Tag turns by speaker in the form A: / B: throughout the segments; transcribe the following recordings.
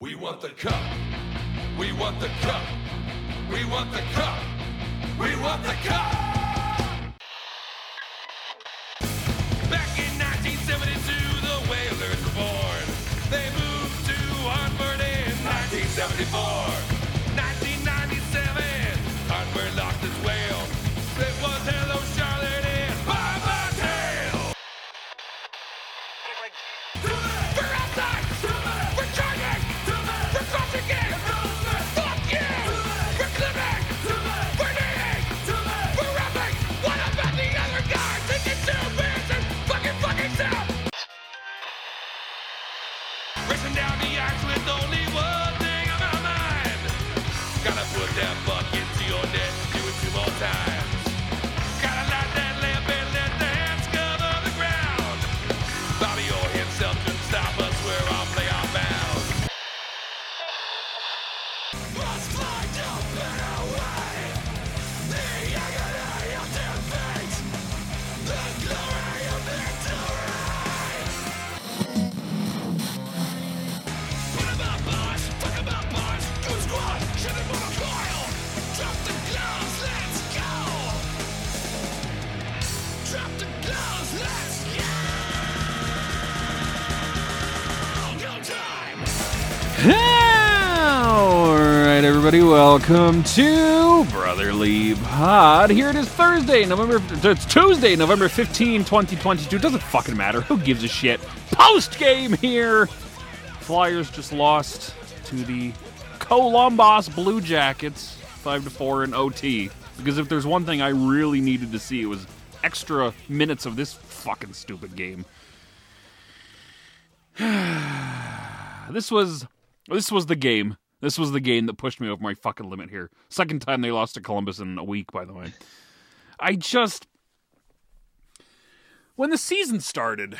A: We want the cup. We want the cup. We want the cup. We want the cup. Only one
B: All right, everybody, welcome to Brotherly Pod. Here it is Thursday, November. It's Tuesday, November 15, 2022. Doesn't fucking matter. Who gives a shit? Post game here. Flyers just lost to the Columbus Blue Jackets, five to four in OT. Because if there's one thing I really needed to see, it was extra minutes of this fucking stupid game. this was this was the game. This was the game that pushed me over my fucking limit here. Second time they lost to Columbus in a week, by the way. I just when the season started,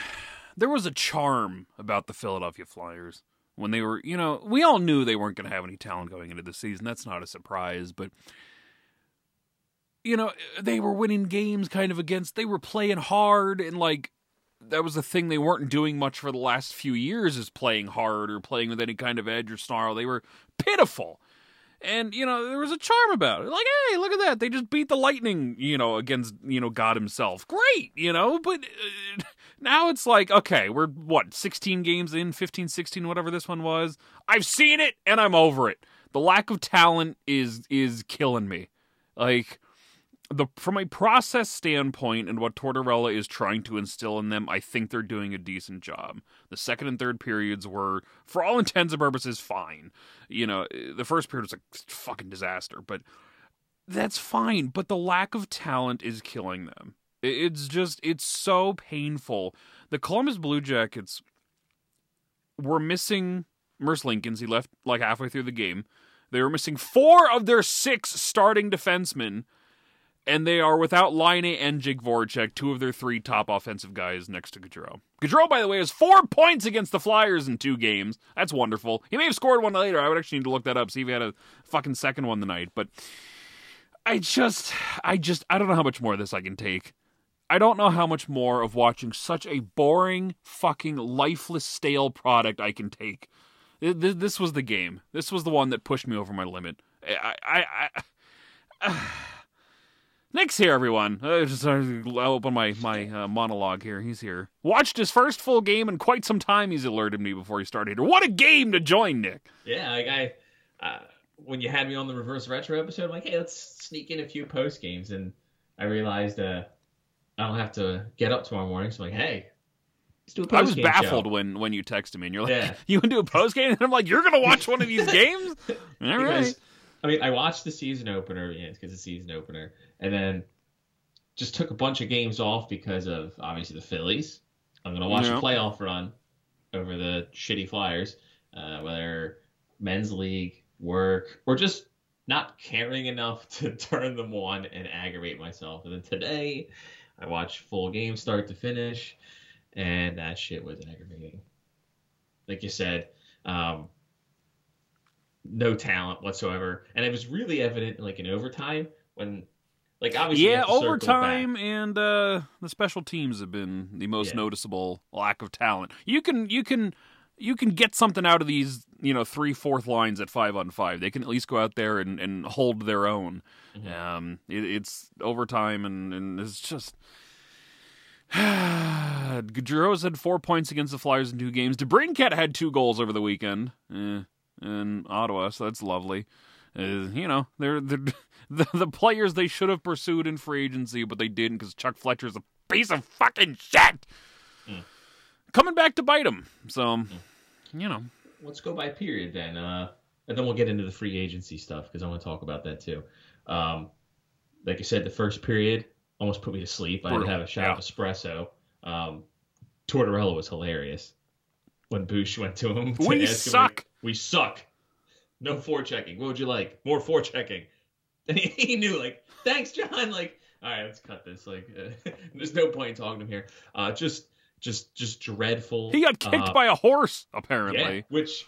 B: there was a charm about the Philadelphia Flyers. When they were, you know, we all knew they weren't going to have any talent going into the season. That's not a surprise, but you know, they were winning games kind of against they were playing hard and like that was the thing they weren't doing much for the last few years is playing hard or playing with any kind of edge or snarl. They were pitiful. And, you know, there was a charm about it. Like, hey, look at that. They just beat the Lightning, you know, against, you know, God himself. Great, you know, but uh, now it's like, okay, we're what, 16 games in, 15, 16, whatever this one was. I've seen it and I'm over it. The lack of talent is is killing me. Like the from a process standpoint and what Tortorella is trying to instill in them, I think they're doing a decent job. The second and third periods were, for all intents and purposes, fine. You know, the first period was a fucking disaster, but that's fine. But the lack of talent is killing them. It's just, it's so painful. The Columbus Blue Jackets were missing Merzlikins. He left like halfway through the game. They were missing four of their six starting defensemen and they are without Laine and Jake Voracek, two of their three top offensive guys next to Gaudreau. Gaudreau, by the way, has four points against the Flyers in two games. That's wonderful. He may have scored one later. I would actually need to look that up, see if he had a fucking second one tonight. But I just, I just, I don't know how much more of this I can take. I don't know how much more of watching such a boring, fucking lifeless, stale product I can take. This was the game. This was the one that pushed me over my limit. I, I, I Nick's here, everyone. Uh, just uh, I'll open my my uh, monologue here. He's here. Watched his first full game in quite some time. He's alerted me before he started. What a game to join, Nick.
C: Yeah, like I, uh, when you had me on the reverse retro episode, I'm like, hey, let's sneak in a few post games, and I realized uh, I don't have to get up tomorrow morning, so I'm like, hey, let's do a post
B: I was baffled when when you texted me and you're like,
C: Yeah.
B: you want to do a post game? And I'm like, you're gonna watch one of these games? All right.
C: I mean, I watched the season opener, yeah, because it's the season opener, and then just took a bunch of games off because of obviously the Phillies. I'm gonna watch
B: Yeah.
C: a playoff run over the shitty Flyers, uh, whether men's league, work, or just not caring enough to turn them on and aggravate myself. And then today, I watched full game start to finish, and that shit was aggravating. Like you said, um, no talent whatsoever, and it was really evident like in overtime when, like obviously,
B: Yeah,
C: have to circle
B: overtime and uh, the special teams have been the most
C: Yeah.
B: noticeable lack of talent. You can you can you can get something out of these, you know, three fourth lines at five on five. They can at least go out there and, and hold their own.
C: Mhm.
B: Um, it, it's overtime, and, and it's just. Gaudreau's had four points against the Flyers in two games. DeBrincat had two goals over the weekend eh, in Ottawa, so that's lovely. Uh, you know, they're, they're the, the players they should have pursued in free agency, but they didn't because Chuck Fletcher's a piece of fucking shit.
C: Mm.
B: Coming back to bite him. So, you know.
C: let's go by period then. Uh, and then we'll get into the free agency stuff because I want to talk about that too. Um, like I said, the first period almost put me to sleep. I had to have a shot of espresso. Um, Tortorella was hilarious when Bush went to him. To
B: We
C: him,
B: suck.
C: like, we suck. No forechecking. What would you like? More forechecking. And he, he knew, like, thanks, John. Like, all right, let's cut this. Like, uh, there's no point in talking to him here. Uh, just, just, just dreadful.
B: He got kicked
C: uh,
B: by a horse,
C: yeah,
B: apparently.
C: which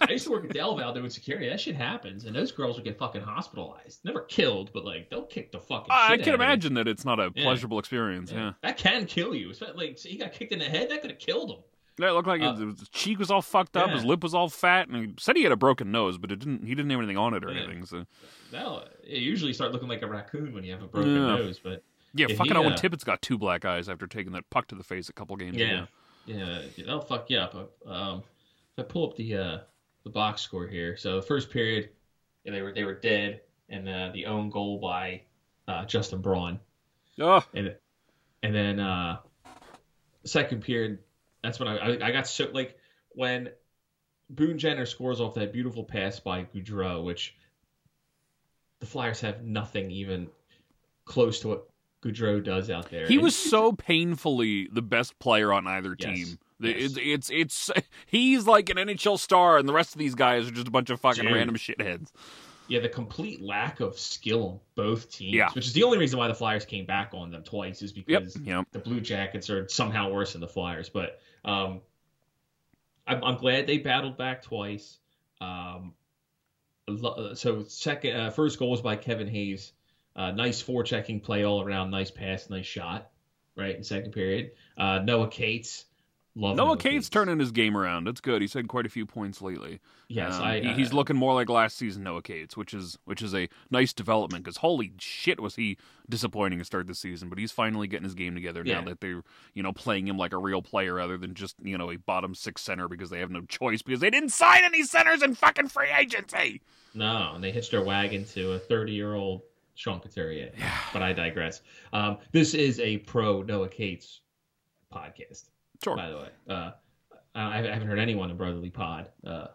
C: I used to work at Delval doing security. That shit happens, and those girls would get fucking hospitalized. Never killed, but like they'll kick the fucking.
B: I
C: shit
B: can
C: out of you.
B: imagine that it's not a
C: Yeah.
B: pleasurable experience.
C: Yeah.
B: Yeah.
C: that can kill you. Especially like so he got kicked in the head. That could have killed him.
B: Yeah, it looked like
C: Uh,
B: his, his cheek was all fucked up, his lip was all fat, and he said he had a broken nose, but it didn't. He didn't have anything on it or
C: Yeah.
B: anything. So
C: Now it usually start looking like a raccoon when you have a broken
B: Yeah.
C: nose. But
B: yeah,
C: Yeah,
B: fucking
C: he,
B: Owen
C: uh,
B: Tippett's got two black eyes after taking that puck to the face a couple games
C: yeah,
B: ago.
C: yeah, that'll fuck you up. Um, if I pull up the uh the box score here, so the first period, yeah, they were they were dead, and uh, the own goal by uh, Justin Braun.
B: Oh,
C: and and then uh second period that's when I, I I got so like when Boone Jenner scores off that beautiful pass by Gaudreau, which the Flyers have nothing even close to what Gaudreau does out there.
B: he
C: And-
B: was so painfully the best player on either
C: Yes.
B: team. The-
C: Yes.
B: It's, it's it's he's like an NHL star, and the rest of these guys are just a bunch of fucking
C: Dude.
B: random shitheads.
C: yeah the complete lack of skill on both teams,
B: Yeah.
C: which is the only reason why the Flyers came back on them twice is
B: Yep.
C: because
B: Yep.
C: the Blue Jackets are somehow worse than the Flyers. But um, I'm, I'm glad they battled back twice. Um, so second, uh, first goal was by Kevin Hayes. Uh, nice forechecking play all around. Nice pass, nice shot. Right in second period. Uh, Noah Cates. Love
B: Noah Cates turning his game around. It's good. He's had quite a few points lately.
C: Yes,
B: Um,
C: I, I-
B: he's looking more like last season Noah Cates, which is which is a nice development. Because holy shit, was he disappointing to start the season? But he's finally getting his game together now that they're you know playing him like a real player rather than just you know a bottom six center because they have no choice because they didn't sign any centers in fucking free agency.
C: No, and they hitched their wagon to a 30 year old Sean Couturier. Yeah. But I digress. Um, this is a pro Noah Cates podcast,
B: Sure.
C: by the way. Uh, I, I haven't heard anyone in Brotherly Pod uh,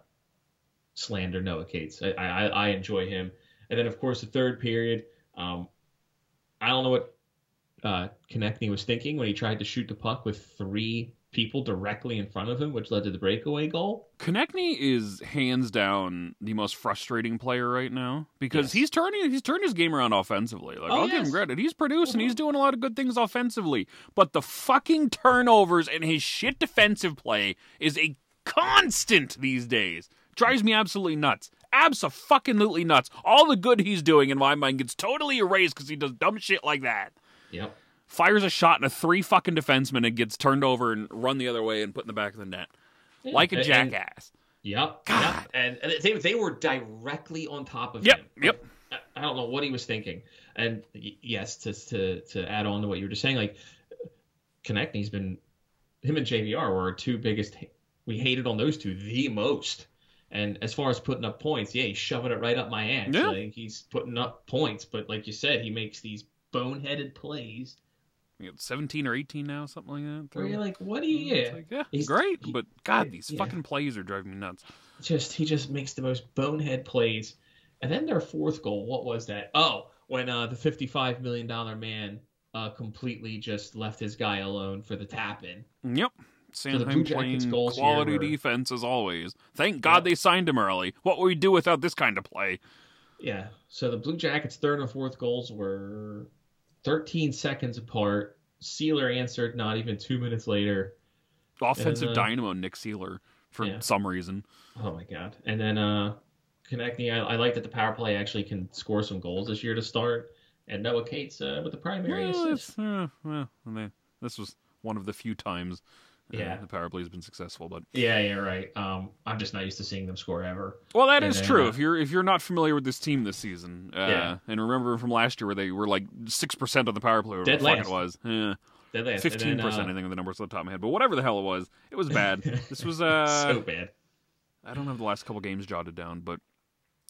C: slander Noah Cates. I, I, I enjoy him. And then, of course, the third period. Um, I don't know what uh, Konecny was thinking when he tried to shoot the puck with three people directly in front of him, which led to the breakaway goal.
B: Konecny is hands down the most frustrating player right now because
C: Yes.
B: he's turning he's turned his game around offensively. Like
C: Oh,
B: I'll give him credit. He's producing,
C: Mhm.
B: he's doing a lot of good things offensively. But the fucking turnovers and his shit defensive play is a constant these days. Drives me absolutely nuts. Abso-fucking-lutely nuts. All the good he's doing in my mind gets totally erased because he does dumb shit like that.
C: Yep.
B: Fires a shot in a three fucking defenseman and gets turned over and run the other way and put in the back of the net. Like a
C: And- and-
B: jackass.
C: Yep.
B: God.
C: Yep. And, and they, they were directly on top of
B: Yep,
C: him.
B: yep.
C: I, I don't know what he was thinking. And yes, to to to add on to what you were just saying, like Konecny. He's been him and JVR were our two biggest. We hated on those two the most. And as far as putting up points, yeah, he's shoving it right up my ass.
B: Yeah.
C: Like he's putting up points, but like you said, he makes these boneheaded plays
B: You got 17 or 18 now, something like that.
C: where you're like, what do you? Yeah.
B: like, yeah,
C: He's-
B: great,
C: he-
B: but God, these
C: yeah.
B: fucking plays are driving me nuts.
C: just he just makes the most bonehead plays. And then their fourth goal, what was that? Oh, when uh, the fifty-five million dollar man uh, completely just left his guy alone for the tap in.
B: Yep.
C: the
B: Sanheim
C: Blue Jackets
B: playing quality defense as always. Thank God
C: Yep.
B: they signed him early. What would we do without this kind of play?
C: Yeah. So the Blue Jackets' third and fourth goals were thirteen seconds apart. Seeler answered not even two minutes later.
B: Offensive
C: uh,
B: dynamo Nick Seeler for
C: yeah.
B: some reason.
C: Oh my god! And then uh, Konecny, I, I like that the power play actually can score some goals this year to start. And Noah Cates uh, with the primary
B: Well,
C: assist.
B: uh, well, I mean, this was one of the few times
C: Yeah.
B: the power play has been successful, but
C: Yeah, yeah, right. Um, I'm just not used to seeing them score ever.
B: well, that
C: And
B: is true.
C: uh,
B: if you're if you're not familiar with this team this season, uh,
C: Yeah.
B: and remember from last year where they were like six percent of the power play, whatever
C: Dead
B: the fuck
C: last.
B: it was, yeah. Fifteen percent,
C: uh,
B: I think of the numbers off the top of my head, but whatever the hell it was, it was bad. this was uh,
C: so bad.
B: I don't have the last couple games jotted down, but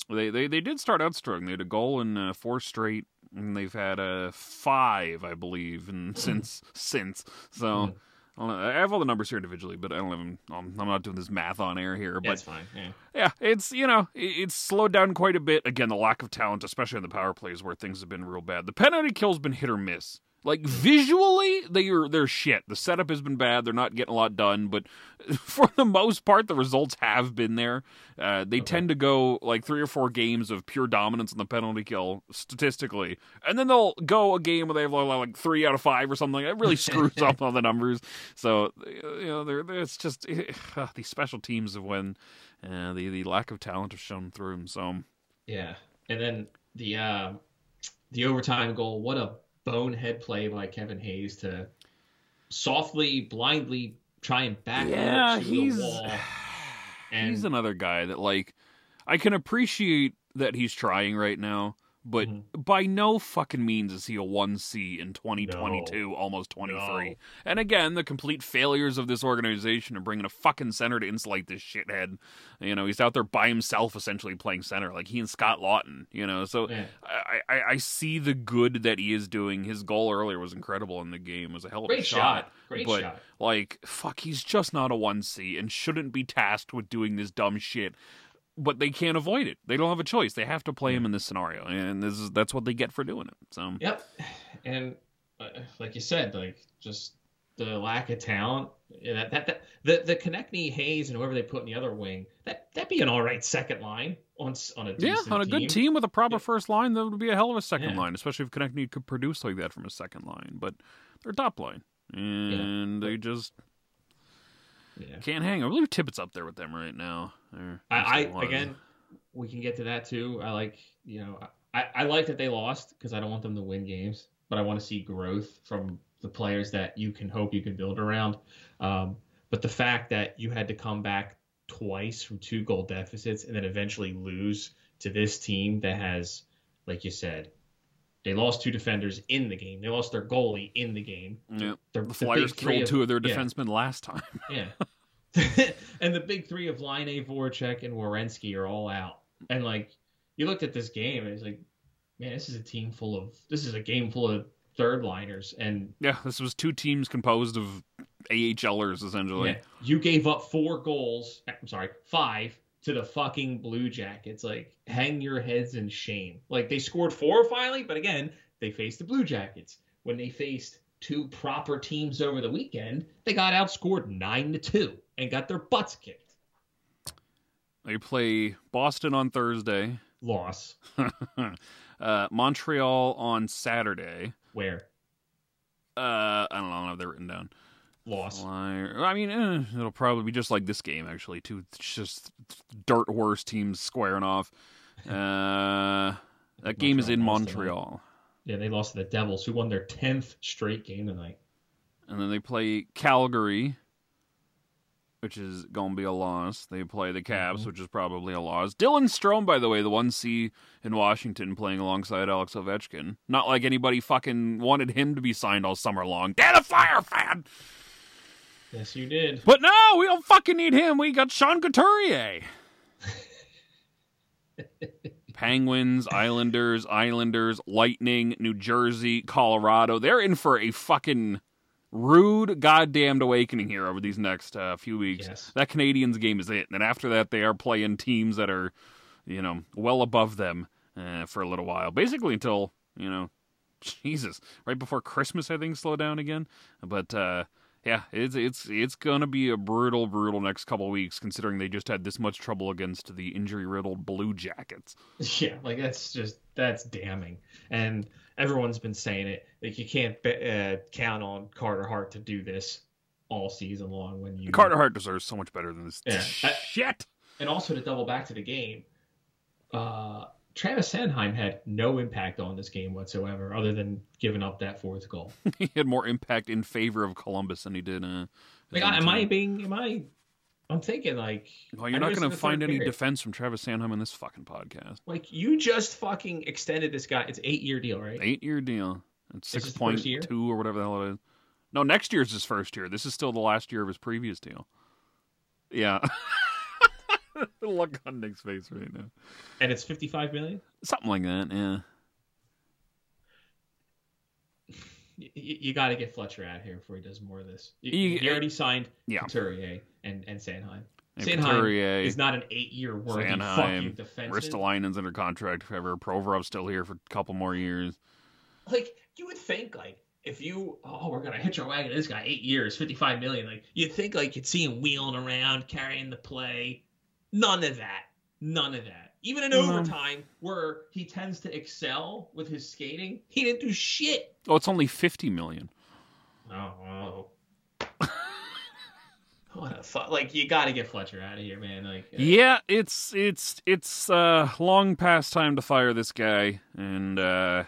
B: they they, they did start out strong. They had a goal in uh, four straight, and they've had uh, five, I believe, and since since. So
C: Mhm.
B: I. I have all the numbers here individually, but I don't have them. Um, I'm I'm not doing this math on air here. But
C: That's fine. Yeah.
B: yeah, it's you know it's slowed down quite a bit. Again, the lack of talent, especially in the power plays, where things have been real bad. The penalty kill's been hit or miss. Like visually, they are they're shit. The setup has been bad. They're not getting a lot done, but for the most part, the results have been there. Uh, they tend to go like three or four games of pure dominance on the penalty kill statistically, and then they'll go a game where they have like three out of five or something. It really screws up all the numbers. So you know, they're, they're- it's just these special teams of when uh, the the lack of talent has shown through. So
C: Yeah. And then the uh, the overtime goal. What a bonehead play by Kevin Hayes to softly, blindly try and back
B: yeah,
C: out to
B: he's
C: the wall. And...
B: he's another guy that like I can appreciate that he's trying right now, but
C: Mhm.
B: by no fucking means is he a one C in 2022, almost 23.
C: No.
B: And again, the complete failures of this organization are bringing a fucking center to insulate this shithead. You know, he's out there by himself, essentially playing center, like he and Scott Laughton. You know, so
C: Yeah.
B: I, I I see the good that he is doing. His goal earlier was incredible in the game. It was a hell of a
C: great shot. Great
B: but
C: shot.
B: like fuck he's just not a 1c and shouldn't be tasked with doing this dumb shit but they can't avoid it they don't have a choice they have to play him in this scenario and this is that's what they get for doing it so
C: Yep. And uh, like you said, like just the lack of talent. yeah, That, that, that the the Konecny, Hayes, and whoever they put in the other wing. That that'd be an all right second line on on a
B: yeah on a good team with a proper
C: Yeah.
B: first line that would be a hell of a second
C: Yeah.
B: line especially if Konecny could produce like that from a second line but they're top line and they just
C: Yeah.
B: can't hang i believe tippett's up there with them right now Or at least
C: I, I again, we can get to that too. I like you know I, I like that they lost because I don't want them to win games, but I want to see growth from the players that you can hope you can build around. Um, but the fact that you had to come back twice from two goal deficits and then eventually lose to this team that has, like you said, they lost two defenders in the game. They lost their goalie in the game.
B: yeah. The flyers killed two of their
C: yeah.
B: defensemen last time
C: Yeah. and the big three of Laine, Voracek, and Werenski are all out. And like you looked at this game, and it's like, man, this is a team full of this is a game full of third liners. And
B: Yeah, this was two teams composed of AHLers essentially.
C: yeah, you gave up four goals. I'm sorry, five to the fucking Blue Jackets. Like, hang your heads in shame. Like they scored four finally, but again, they faced the Blue Jackets. When they faced two proper teams over the weekend, they got outscored nine to two and got their butts kicked.
B: They play Boston on Thursday,
C: Loss.
B: uh, Montreal on Saturday.
C: Where?
B: Uh, I don't know. I don't have that written down.
C: Loss.
B: Flyer- I mean, eh, it'll probably be just like this game, actually. Two just dirt worse teams squaring off. Uh, that game is in
C: Montreal tonight. Yeah, they lost to the Devils, who won their tenth straight game tonight.
B: And then they play Calgary, which is going to be a loss. They play the Caps,
C: Mhm.
B: which is probably a loss. Dylan Strome, by the way, the 1C in Washington, playing alongside Alex Ovechkin. Not like anybody fucking wanted him to be signed all summer long. Get a Fire fan!
C: Yes, you did.
B: But no, we don't fucking need him. We got Sean Couturier. Penguins, Islanders, Islanders, Lightning, New Jersey, Colorado. They're in for a fucking rude, goddamned awakening here over these next uh, few weeks.
C: Yes.
B: That Canadiens game is it. And after that, they are playing teams that are, you know, well above them uh, for a little while. Basically until, you know, Jesus, right before Christmas, I think, slow down again. But, uh, yeah, it's it's it's gonna be a brutal, brutal next couple weeks, considering they just had this much trouble against the injury-riddled Blue Jackets.
C: Yeah, like that's just that's damning. And everyone's been saying it. Like you can't be, uh, count on Carter Hart to do this all season long. When you
B: Carter Hart deserves so much better than this
C: Yeah,
B: shit.
C: and also to double back to the game, uh, Travis Sanheim had no impact on this game whatsoever, other than giving up that fourth goal.
B: he had more impact in favor of Columbus than he did uh,
C: Like, am I being? Am I? I'm thinking like.
B: Well, you're
C: I
B: not going to find any
C: period,
B: defense from Travis Sanheim in this fucking podcast.
C: Like you just fucking extended this guy. It's eight year deal, right?
B: Eight year deal. It's six point two or whatever the hell it is. No, next year's his first year. This is still the last year of his previous deal. Yeah. Look on Nick's face right now.
C: And it's 55 million.
B: Something like that, yeah.
C: You, you got to get Fletcher out of here before he does more of this. You,
B: You-
C: you already signed
B: Yeah.
C: Couturier and and Sanheim.
B: And
C: Sanheim
B: Couturier,
C: is not an eight year worthy
B: Sanheim,
C: fucking defenseman.
B: Ristolainen's under contract forever. Provorov's still here for a couple more years.
C: like you would think like if you oh we're gonna hitch our wagon to this guy eight years 55 million like you'd think like you'd see him wheeling around carrying the play none of that none of that even in
B: No.
C: overtime where he tends to excel with his skating he didn't do shit
B: Oh, it's only fifty million.
C: oh, what a fuck like you gotta get fletcher out of here man like uh,
B: Yeah, it's it's it's uh long past time to fire this guy and uh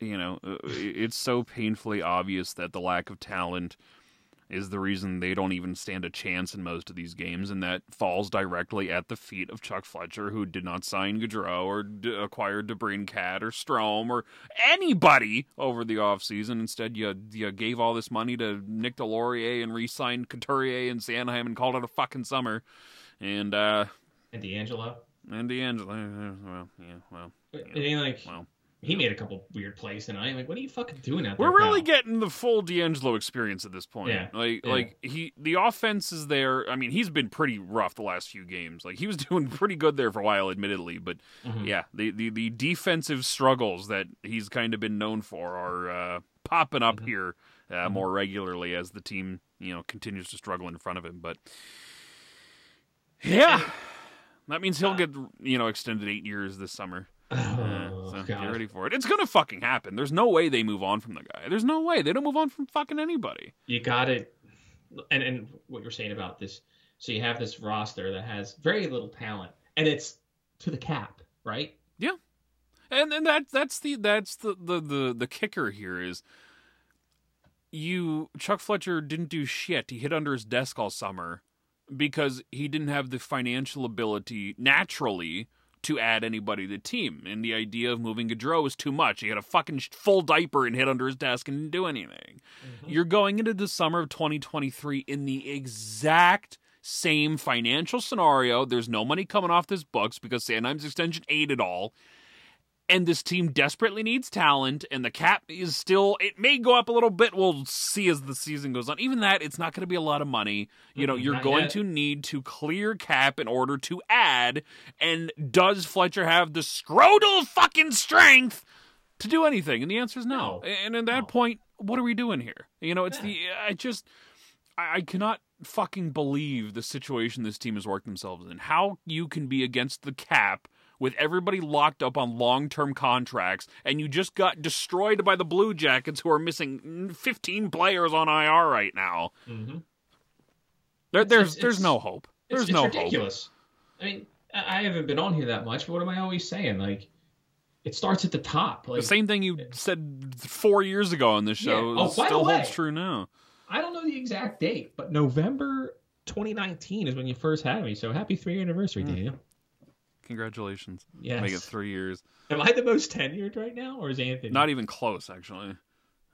B: you know, uh, it's so painfully obvious that the lack of talent is the reason they don't even stand a chance in most of these games and that falls directly at the feet of Chuck Fletcher who did not sign Gaudreau or d- acquire DeBrincat or Strome or anybody over the offseason. Instead, you you gave all this money to Nick Deslauriers and re-signed Couturier and Sanheim and called it a fucking summer. And uh
C: and D'Angelo
B: and D'Angelo, well, yeah, well,
C: I mean, like
B: well.
C: He made a couple weird plays tonight like what are you fucking doing out there
B: We're really
C: pal?
B: getting the full D'Angelo experience at this point.
C: Yeah,
B: Like,
C: yeah.
B: like he, the offense is there. I mean, he's been pretty rough the last few games. Like, he was doing pretty good there for a while, admittedly. But
C: Mhm.
B: yeah, the, the, the defensive struggles that he's kind of been known for are uh, popping up
C: Mhm.
B: here uh,
C: Mhm.
B: more regularly as the team, you know, continues to struggle in front of him. But yeah, that means he'll get, you know, extended eight years this summer. Uh,
C: oh, God.
B: Get ready for it. It's gonna fucking happen. There's no way they move on from the guy. There's no way they don't move on from fucking anybody.
C: you got it. and and what you're saying about this so you have this roster that has very little talent and it's to the cap right Yeah.
B: And and that that's the that's the the the, the kicker here is you Chuck Fletcher didn't do shit. He hid under his desk all summer because he didn't have the financial ability naturally to add anybody to the team. And the idea of moving Gaudreau was too much. He had a fucking full diaper and hid under his desk and didn't do anything. Mm-hmm. You're going into the summer of 2023 in the exact same financial scenario. There's no money coming off this books because Sanheim's extension ate it all. And this team desperately needs talent, and the cap is still, it may go up a little bit. We'll see as the season goes on. Even that, it's not going to be a lot of money. You know, you're
C: not
B: going
C: yet.
B: to need to clear cap in order to add. And does Fletcher have the scrotal fucking strength to do anything? And the answer is no.
C: No.
B: And at that
C: No.
B: point, what are we doing here? You know, it's
C: Yeah.
B: the I just I, I cannot fucking believe the situation this team has worked themselves in. How you can be against the cap with everybody locked up on long-term contracts and you just got destroyed by the Blue Jackets who are missing 15 players on IR right now.
C: mm-hmm.
B: There, there's
C: it's-
B: there's
C: it's-
B: no hope.
C: it's,
B: There's
C: it's
B: no hope.
C: ridiculous i mean I haven't been on here that much but what am i always saying like it starts at the top like
B: The same thing you said 4 years ago on this show
C: Yeah. Oh,
B: still holds true now.
C: i don't know the exact date but november 2019 is when you first had me so happy three year anniversary
B: Hmm.
C: daniel
B: Congratulations.
C: yes
B: Make it 3 years.
C: am i the most tenured right now or is anthony
B: Not even close actually.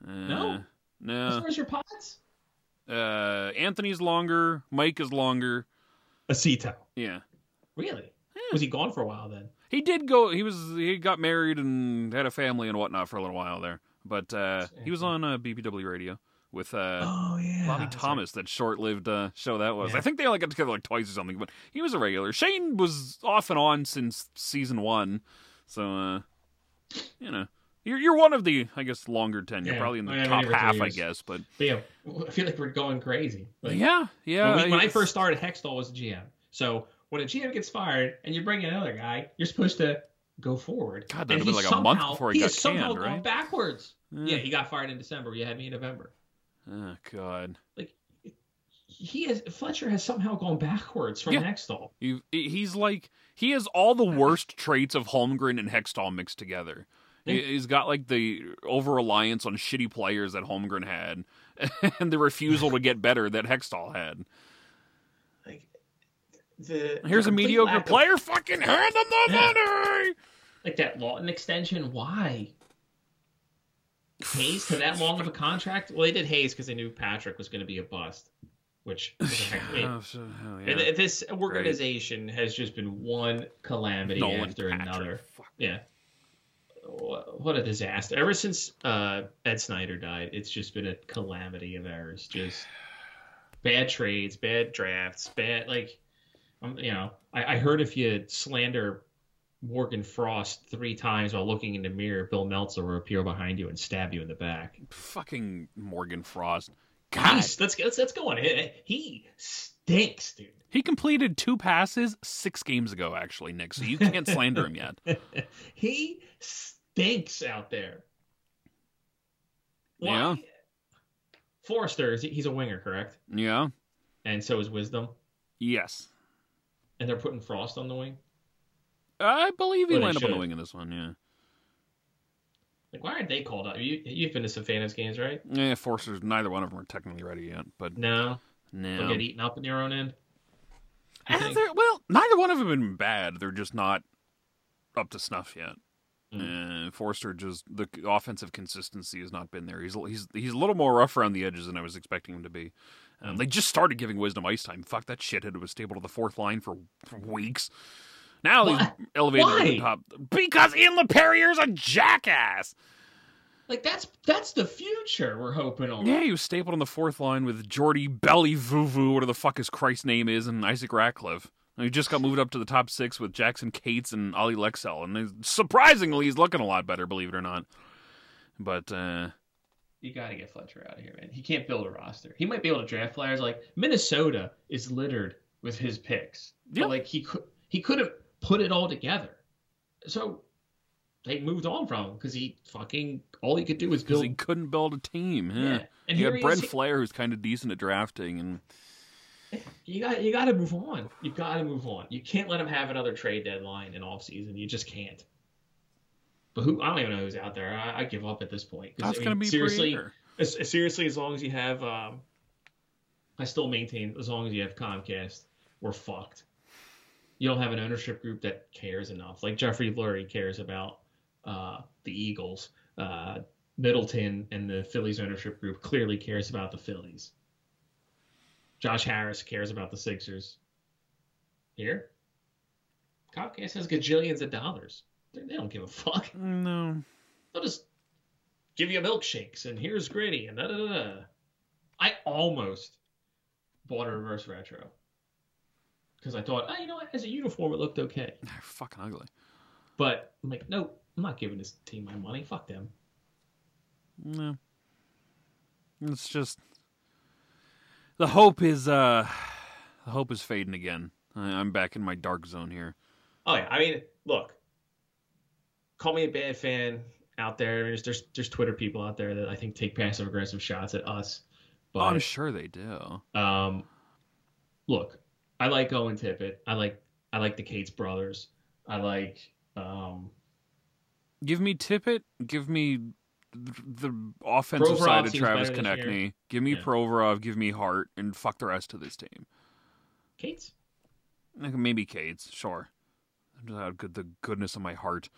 B: Uh,
C: No? as
B: No.
C: far as your pods
B: Uh, Anthony's longer. Mike is longer.
C: acito
B: Yeah,
C: really
B: Yeah.
C: was he gone for a while then
B: he did go. He was he got married and had a family and whatnot for a little while there. But uh, he was on uh, BBW radio with uh,
C: oh yeah
B: Bobby
C: that's right.
B: Thomas. That short-lived uh, show that was.
C: Yeah.
B: I think they only got together like twice or something. But he was a regular. Shane was off and on since season one. So uh, you know. You're, you're one of the, I guess, longer tenure,
C: Yeah.
B: probably in the
C: I mean,
B: top
C: been here for
B: half, I guess. But
C: But yeah, I feel like we're going crazy. Like,
B: yeah, yeah.
C: when, we, when I first started, Hextall was a GM. So when a GM gets fired and you bring in another guy, you're supposed to go forward.
B: God, that'd have been like a month before he got
C: has somehow
B: canned,
C: gone
B: right?
C: backwards. Yeah, he got fired in December. You had me in November.
B: Oh God.
C: Like he has Fletcher has somehow gone backwards from
B: Yeah.
C: Hextall.
B: You, he's like he has all the worst traits of Holmgren and Hextall mixed together. He,
C: Yeah.
B: he's got like the over reliance on shitty players that Holmgren had. and the refusal to get better that Hextall had.
C: Like the
B: Here's
C: the
B: a mediocre
C: lack of-
B: player. Fucking hand them the
C: Yeah.
B: money.
C: like that Laughton extension. Why? Hayes to that long of a contract? Well, they did Hayes because they knew Patrick was going to be a bust. Which was a heck, I mean,
B: Oh, so- hell yeah.
C: this organization has just been one calamity
B: Nolan
C: after
B: Patrick.
C: another.
B: Fuck.
C: Yeah. What a disaster. Ever since uh, Ed Snider died, it's just been a calamity of errors. Just bad trades, bad drafts, bad, like, um, you know, I, I heard if you slander Morgan Frost three times while looking in the mirror, Bill Meltzer will appear behind you and stab you in the back.
B: Fucking Morgan Frost. God,
C: He's, let's, let's, let's go on. He, he stinks, dude.
B: he completed two passes six games ago, actually, Nick. So you can't slander him yet.
C: he stinks out there. Why?
B: Yeah.
C: Foerster, is he's a winger, correct?
B: Yeah.
C: And so is Wisdom.
B: Yes.
C: And they're putting Frost on the wing.
B: I believe he
C: Well, they
B: lined up on the wing in this one. Yeah.
C: Like, why aren't they called up? You, you've been to some Phantoms games, right?
B: Yeah. Forcers. Neither one of them are technically ready yet, but
C: No.
B: no.
C: They'll get eaten up in your own end. I
B: they're- well, neither one of them have been bad. They're just not up to snuff yet.
C: Mm.
B: Uh, Foerster just the offensive consistency has not been there. He's he's he's a little more rough around the edges than I was expecting him to be. Um, they just started giving Wisdom ice time. Fuck that shithead was stable to the fourth line for, for weeks. Now he's
C: Why?
B: elevated to the top because Ian Laperrière's a jackass.
C: Like, that's that's the future we're hoping on.
B: Yeah, he was stapled on the fourth line with Jordy Belly Vuvu, whatever the fuck his Christ name is, and Isaac Ratcliffe. And he just got moved up to the top six with Jackson Cates and Olle Lycksell, and surprisingly, he's looking a lot better, believe it or not. But uh,
C: You got to get Fletcher out of here, man. He can't build a roster. He might be able to draft flyers. Like Minnesota is littered with his picks.
B: Yeah.
C: But like he could he could have put it all together. So they moved on from him because he fucking all he could do was
B: because
C: build.
B: he couldn't build a team. Yeah.
C: yeah. And
B: You got
C: he
B: Brent
C: is.
B: Flahr, who's kind of decent at drafting, and
C: You got you got to move on. You got to move on. You can't let him have another trade deadline in off season. You just can't. But who? I don't even know who's out there. I, I give up at this point.
B: that's
C: I mean,
B: to be
C: seriously. As, as seriously, as long as you have, um, I still maintain, as long as you have Comcast, we're fucked. You don't have an ownership group that cares enough. Like Jeffrey Lurie cares about uh, the Eagles. Uh, Middleton and the Phillies ownership group clearly cares about the Phillies. Josh Harris cares about the Sixers. Here, Comcast has gajillions of dollars. They, they don't give a fuck.
B: No.
C: They'll just give you milkshakes and here's gritty and da da da. da. I almost bought a reverse retro because I thought, oh, you know what, as a uniform it looked okay.
B: They're fucking ugly.
C: But I'm like, no, I'm not giving this team my money. Fuck them.
B: No. It's just the hope is uh the hope is fading again. I, I'm back in my dark zone here.
C: Oh yeah, I mean, look, call me a bad fan out there. There's there's, there's Twitter people out there that I think take passive aggressive shots at us.
B: Oh, I'm sure they do.
C: Um, look, I like Owen Tippett. I like I like the Cates brothers. I like um,
B: Give me Tippett. Give me the offensive
C: Provorov
B: side of Travis. Konecny. Give me
C: Yeah.
B: Provorov. Give me Hart, and fuck the rest of this team.
C: Cates.
B: Like, Maybe Cates, sure. Out good the goodness of my heart.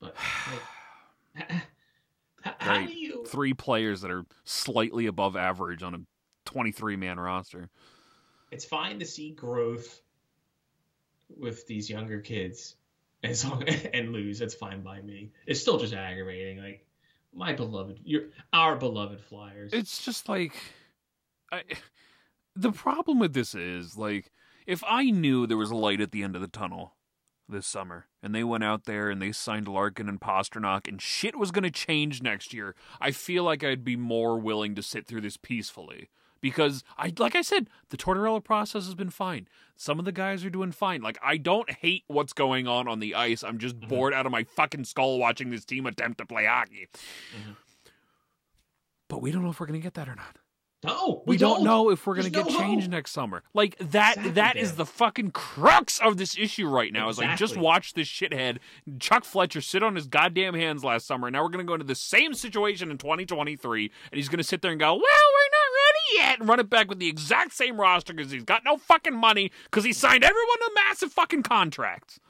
C: But like, how
B: Right.
C: do you?
B: Three players that are slightly above average on a 23 man roster.
C: It's fine to see growth with these younger kids, as long and lose. That's fine by me. It's still just aggravating. Like my beloved, your our beloved Flyers.
B: It's just like I the problem with this is like if I knew there was a light at the end of the tunnel this summer and they went out there and they signed Larkin and Pastrnak and shit was going to change next year, I feel like I'd be more willing to sit through this peacefully. Because I like I said, the Tortorella process has been fine. Some of the guys are doing fine. Like I don't hate what's going on on the ice. I'm just
C: Mhm.
B: bored out of my fucking skull watching this team attempt to play hockey.
C: Mhm.
B: But we don't know if we're going to get that or not.
C: No,
B: We, don't, know if we're going to get
C: no
B: changed
C: hope.
B: next summer. Like that
C: Exactly,
B: that is the fucking crux of this issue right now. Is like just watch this shithead Chuck Fletcher sit on his goddamn hands last summer. And now we're going to go into the same situation in 2023 and he's going to sit there and go, "Well, we're yet." And run it back with the exact same roster cuz he's got no fucking money cuz he signed everyone to massive fucking contracts.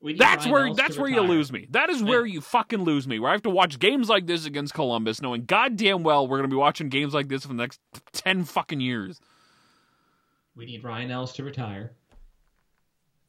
B: That's
C: Ryan
B: where that's where you lose me. That is where
C: Yeah.
B: you fucking lose me. Where I have to watch games like this against Columbus, knowing goddamn well we're gonna be watching games like this for the next ten fucking years.
C: We need Ryan Ellis to retire.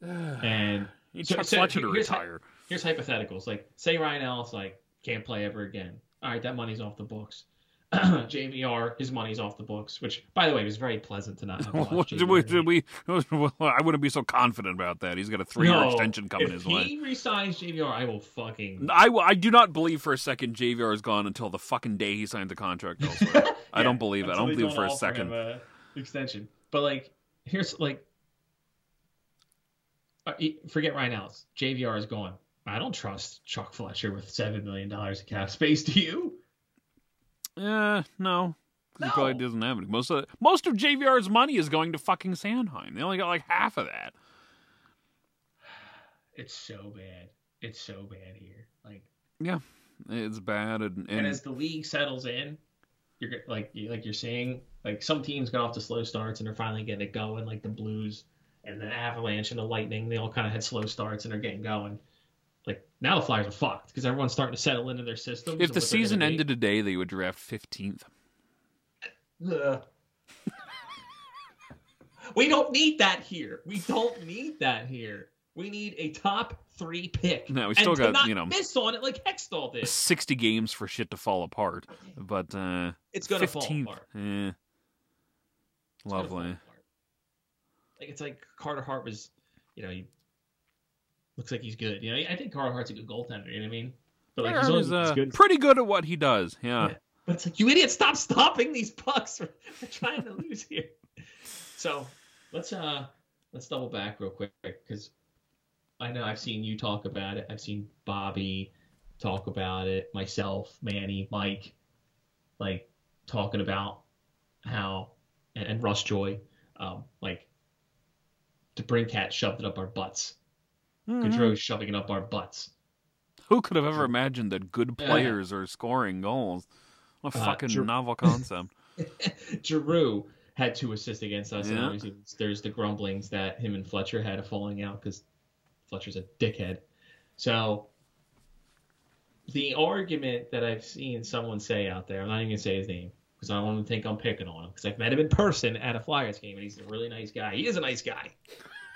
C: and
B: You
C: So-
B: Chuck
C: so
B: Fletcher to retire.
C: here's hypotheticals. Like, say Ryan Ellis like can't play ever again. All right, that money's off the books. JVR, his money's off the books. Which, by the way, was very pleasant to not have
B: What
C: watched
B: did we, did we, well, I wouldn't be so confident about that. He's got a three-year
C: No,
B: extension coming
C: if
B: his
C: he
B: way.
C: resigns JVR, I will fucking.
B: I, I do not believe for a second JVR is gone until the fucking day he signs the contract elsewhere. I don't believe it. I don't believe for a second.
C: a extension. But like, here's like, uh, forget Ryan Ellis. JVR is gone. I don't trust Chuck Fletcher with seven million dollars of cap space. Do you?
B: Eh, no. He probably doesn't have it. Most of most of JVR's money is going to fucking Sanheim. They only got like half of that.
C: It's so bad. It's so bad here. Like, yeah,
B: It's bad, and, and,
C: and as the league settles in, you're like you- like you're seeing like some teams got off to slow starts and they're finally getting it going, like the Blues and the Avalanche and the Lightning. They all kind of had slow starts and they're getting going. Like now the Flyers are fucked because everyone's starting to settle into their systems.
B: if the season ended today, they would draft fifteenth.
C: We don't need that here. We don't need that here. We need a top three pick.
B: No, we
C: And
B: still
C: to
B: got, you know-
C: miss on it like Hextall did.
B: Sixty games for shit to fall apart, but uh,
C: It's gonna fall
B: fifteenth.
C: apart.
B: Eh,
C: It's
B: lovely.
C: apart. Like it's like Carter Hart was, you know, he looks like he's good. You know, I think Carl Hart's a good goaltender. You know what I mean? But like he's,
B: Aaron
C: only,
B: is,
C: he's
B: uh,
C: good.
B: pretty good at what he does. Yeah.
C: Yeah. But it's like you idiot, stop stopping these pucks. We're, we're trying to lose here. So let's uh let's double back real quick because I know I've seen you talk about it. I've seen Bobby talk about it. Myself, Manny, Mike, like talking about how and, and Russ Joy, um, like the cat shoved it up our butts.
B: Mhm.
C: Gaudreau's shoving it up our butts.
B: Who could have ever imagined that good
C: Yeah.
B: players are scoring goals? What a
C: Uh,
B: fucking
C: Drew-
B: novel concept.
C: Giroux had two assists against us,
B: Yeah.
C: obviously there's the grumblings that him and Fletcher had a falling out because Fletcher's a dickhead. So the argument that I've seen someone say out there, I'm not even gonna say his name because I don't want to think I'm picking on him because I've met him in person at a Flyers game, and he's a really nice guy. He is a nice guy,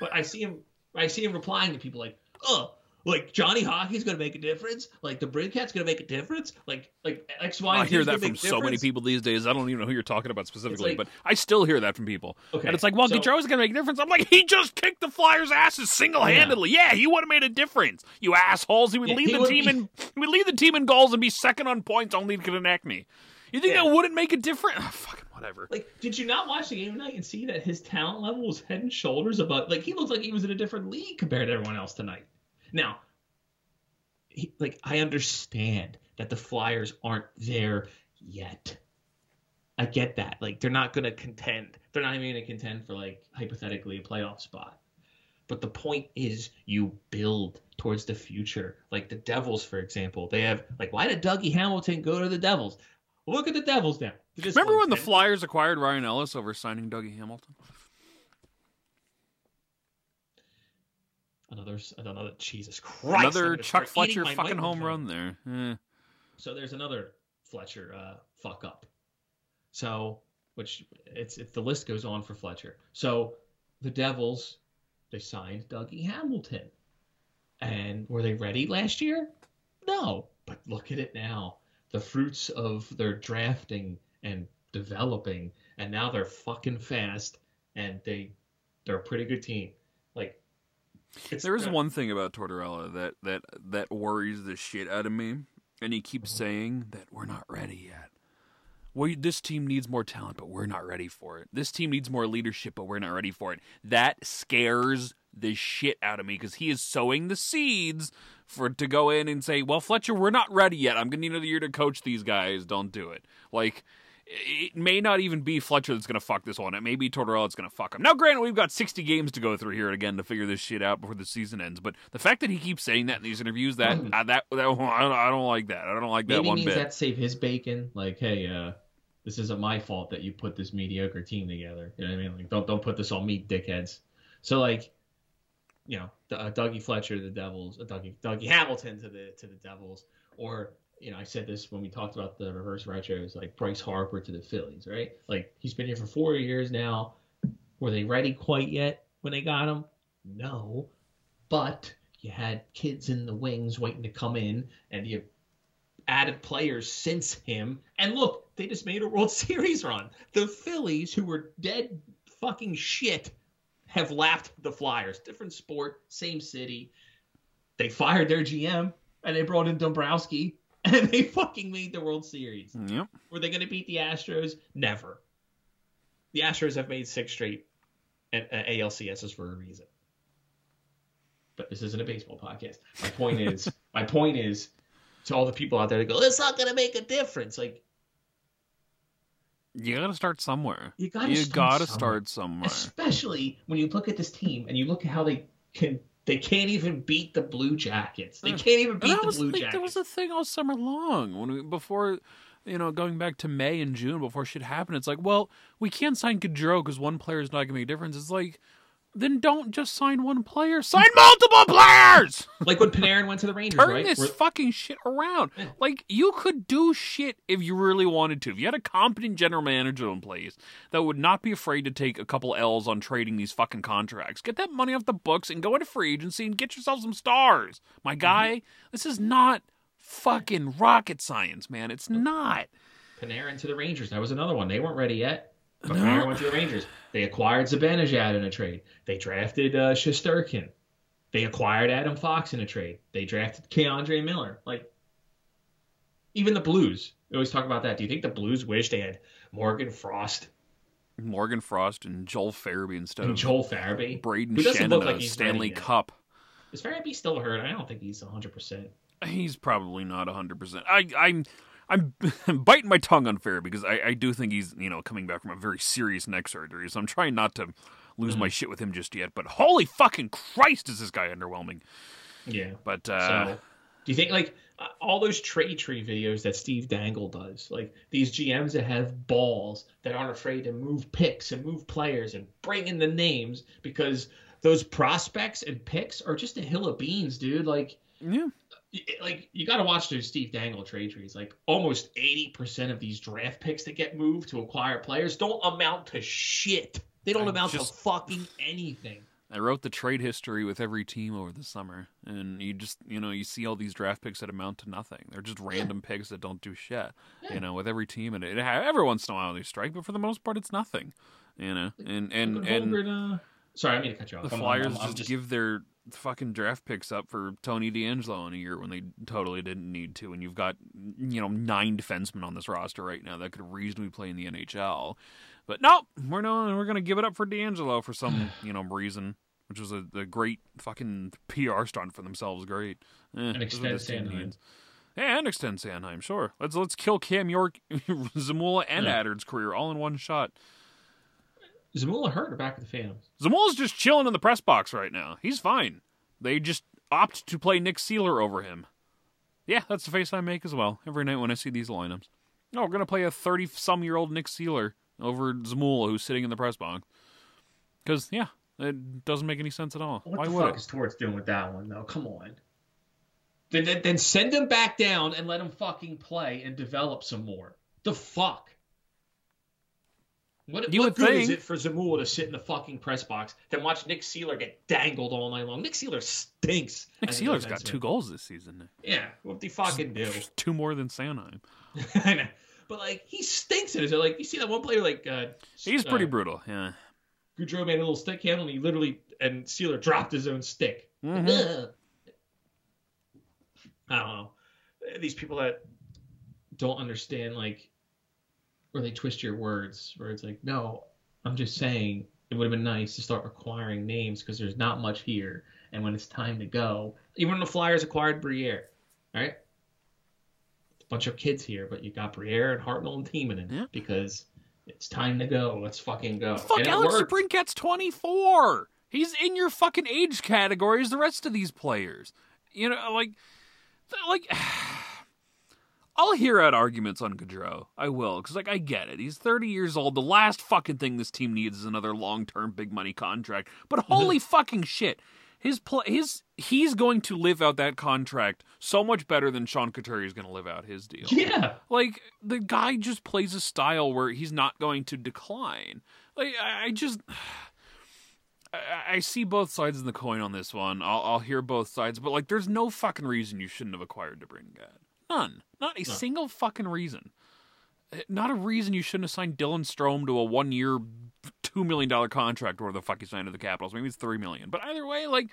C: but I see him, I see him replying to people like, "Oh, like Johnny Hockey's gonna make a difference, like DeBrincat's gonna make a difference, like like X Y."
B: I hear that from so many people these days. I don't even know who you're talking about specifically,
C: like-
B: but I still hear that from people.
C: Okay,
B: And it's like, well,
C: so-
B: Gaudreau's going to make a difference. I'm like, he just kicked the Flyers' asses single handedly. Yeah. he would have made a difference. You assholes. He would
C: Yeah,
B: lead
C: he
B: the team
C: be-
B: in he would lead the team in goals and be second on points, only to Konecny. You think
C: Yeah.
B: that wouldn't make a difference? Oh, fucking whatever.
C: Like, did you not watch the game tonight and see that his talent level was head and shoulders above? Like, he looked like he was in a different league compared to everyone else tonight. Now, he, like, I understand that the Flyers aren't there yet. I get that. Like, they're not going to contend. They're not even going to contend for, like, hypothetically a playoff spot. But the point is, you build towards the future. Like the Devils, for example, they have like, why did Dougie Hamilton go to the Devils? Look at the Devils now. They just
B: Remember when the Flyers acquired Ryan Ellis over signing Dougie Hamilton?
C: Another, another, Jesus Christ! I'm
B: Another
C: gonna
B: Chuck
C: start eating
B: Fletcher fucking home run there. Eh.
C: So there's another Fletcher uh, fuck up. So, which it's it's the list goes on for Fletcher. So the Devils, they signed Dougie Hamilton, and were they ready last year? No, but look at it now. The fruits of their drafting and developing, and now they're fucking fast, and they they're a pretty good team. Like
B: There is
C: uh,
B: one thing about Tortorella that that that worries the shit out of me, and he keeps
C: Mm-hmm.
B: saying that we're not ready yet. Well, this team needs more talent, but we're not ready for it. This team needs more leadership, but we're not ready for it. That scares the shit out of me because he is sowing the seeds for to go in and say, "Well, Fletcher, we're not ready yet. I'm going to need another year to coach these guys. Don't do it." Like it may not even be Fletcher that's going to fuck this one. It may be Tortorella that's going to fuck him. Now, granted, we've got 60 games to go through here again to figure this shit out before the season ends. But the fact that he keeps saying that in these interviews, that
C: Mm.
B: uh, that, that I, don't, I don't like that. I don't like that
C: Maybe
B: one
C: means
B: bit.
C: that save his bacon. Like, hey, uh, this isn't my fault that you put this mediocre team together. You know what I mean? Like, don't don't put this on me, dickheads. So like, you know, uh, Dougie Fletcher to the Devils, uh, Dougie Dougie Hamilton to the to the Devils, or you know, I said this when we talked about the reverse retros, like Bryce Harper to the Phillies, right? Like he's been here for four years now. Were they ready quite yet when they got him? No, but you had kids in the wings waiting to come in, and you added players since him. And look, they just made a World Series run. The Phillies, who were dead fucking shit, have lapped the Flyers. Different sport, same city. They fired their GM and they brought in Dombrowski and they fucking made the World Series.
B: Yep.
C: Were they going to beat the Astros? Never. The Astros have made six straight and uh, ALCSs for a reason. But this isn't a baseball podcast. My point is, my point is, to all the people out there that go, it's not going to make a difference. Like
B: You got to start somewhere.
C: you got to
B: You
C: start
B: got to
C: somewhere.
B: start somewhere.
C: especially when you look at this team and you look at how they can. They can't even beat the Blue Jackets. They
B: mm.
C: can't even beat the
B: was
C: Blue
B: like,
C: Jackets.
B: There was a thing all summer long when we before, you know, going back to May and June before shit happened. It's like, well, we can't sign Gaudreau because one player is not going to make a difference. It's like, then don't just sign one player. Sign multiple players.
C: like when Panarin went to the Rangers,
B: Turn
C: right?
B: this
C: Where-
B: fucking shit around. Like you could do shit if you really wanted to. If you had a competent general manager in place that would not be afraid to take a couple L's on trading these fucking contracts, get that money off the books and go into free agency and get yourself some stars. My mm-hmm. guy, this is not fucking rocket science, man. It's not.
C: Panarin to the Rangers. That was another one. They weren't ready yet. But
B: No.
C: Went to the Rangers. They acquired Zibanejad in a trade. They drafted uh. They acquired Adam Fox in a trade. They drafted K'Andre Miller. Like, even the Blues. We always talk about that. Do you think the Blues wish they had Morgan Frost
B: Morgan Frost and Joel Farabee instead
C: and
B: of
C: Joel Farabee? Brayden
B: Schenn,
C: like
B: Stanley. Cup.
C: Is Farabee still hurt? I don't think he's 100%.
B: He's probably not hundred percent. I I'm I'm biting my tongue on fair because I, I do think he's you know coming back from a very serious neck surgery, so I'm trying not to lose my shit with him just yet. But holy fucking Christ, is this guy underwhelming?
C: Yeah.
B: But uh,
C: So, do you think like uh, all those trade tree videos that Steve Dangle does, like these GMs that have balls that aren't afraid to move picks and move players and bring in the names because those prospects and picks are just a hill of beans, dude. Like,
B: yeah,
C: like you got to watch those Steve Dangle trade trees. Like, almost eighty percent of these draft picks that get moved to acquire players don't amount to shit. They don't
B: I
C: amount
B: just-
C: to fucking anything.
B: I wrote the trade history with every team over the summer, and you just you know you see all these draft picks that amount to nothing. They're just random picks that don't do shit. You know, with every team, and it, every once in a while they strike, but for the most part, it's nothing. You know, and and and.
C: Uh, sorry, I mean to cut you off.
B: The
C: I'm-
B: Flyers
C: I'm- I'm
B: just, give their fucking draft picks up for Tony DeAngelo in a year when they totally didn't need to, and you've got you know nine defensemen on this roster right now that could reasonably play in the NHL. But no, we're no, we're gonna give it up for DeAngelo for some you know reason, which was a, a great fucking PR stunt for themselves. Great, eh,
C: And
B: this is what
C: extend Sanheim.
B: Yeah, and extend Sanheim. Sure, let's let's kill Cam York, Zamula, and
C: Yeah.
B: Attard's career all in one shot.
C: Zamula hurt or back of the Phantoms.
B: Zamula's just chilling in the press box right now. He's fine. They just opt to play Nick Seeler over him. Yeah, that's the face I make as well every night when I see these lineups. No, we're gonna play a thirty-some-year-old Nick Seeler over Zamula, who's sitting in the press box. Because yeah, it doesn't make any sense at all.
C: What
B: Why
C: the
B: would
C: fuck
B: it?
C: is Torts doing with that one though? Come on. Then, then, then send him back down and let him fucking play and develop some more. The fuck. What,
B: You
C: what good is it for Zamula to sit in the fucking press box than watch Nick Seeler get dangled all night long? Nick Seeler stinks.
B: Nick Seeler's got two goals this season.
C: Yeah, what do you fucking do?
B: Two more than Sanheim.
C: I know. But like he stinks in it. So, like you see that one player like uh,
B: He's pretty
C: uh,
B: brutal. Yeah.
C: Gaudreau made a little stick handle and he literally and Seeler dropped his own stick.
B: Mhm.
C: Ugh. I don't know. These people that don't understand like or they twist your words where it's like, no, I'm just saying it would have been nice to start acquiring names because there's not much here. And when it's time to go, even when the Flyers acquired Briere, right? A bunch of kids here, but you got Briere and Hartnell and Timonen
B: Yeah.
C: because it's time to go. Let's fucking go.
B: Fuck, Alex. DeBrincat's 24. He's in your fucking age category as the rest of these players. You know, like, like, I'll hear out arguments on Gaudreau. I will, because, like, I get it. He's 30 years old. The last fucking thing this team needs is another long term big money contract. But holy fucking shit. His play, his he's going to live out that contract so much better than Sean Couturier is going to live out his deal.
C: Yeah.
B: Like the guy just plays a style where he's not going to decline. Like I, I just, I, I see both sides of the coin on this one. I'll, I'll hear both sides, but like, there's no fucking reason you shouldn't have acquired DeBrincat. None. Not a
C: No.
B: single fucking reason. Uh, Not a reason you shouldn't have signed Dylan Strome to a one-year, two million dollar contract, or the fuck he signed to the Capitals. Maybe it's 3 million. But either way, like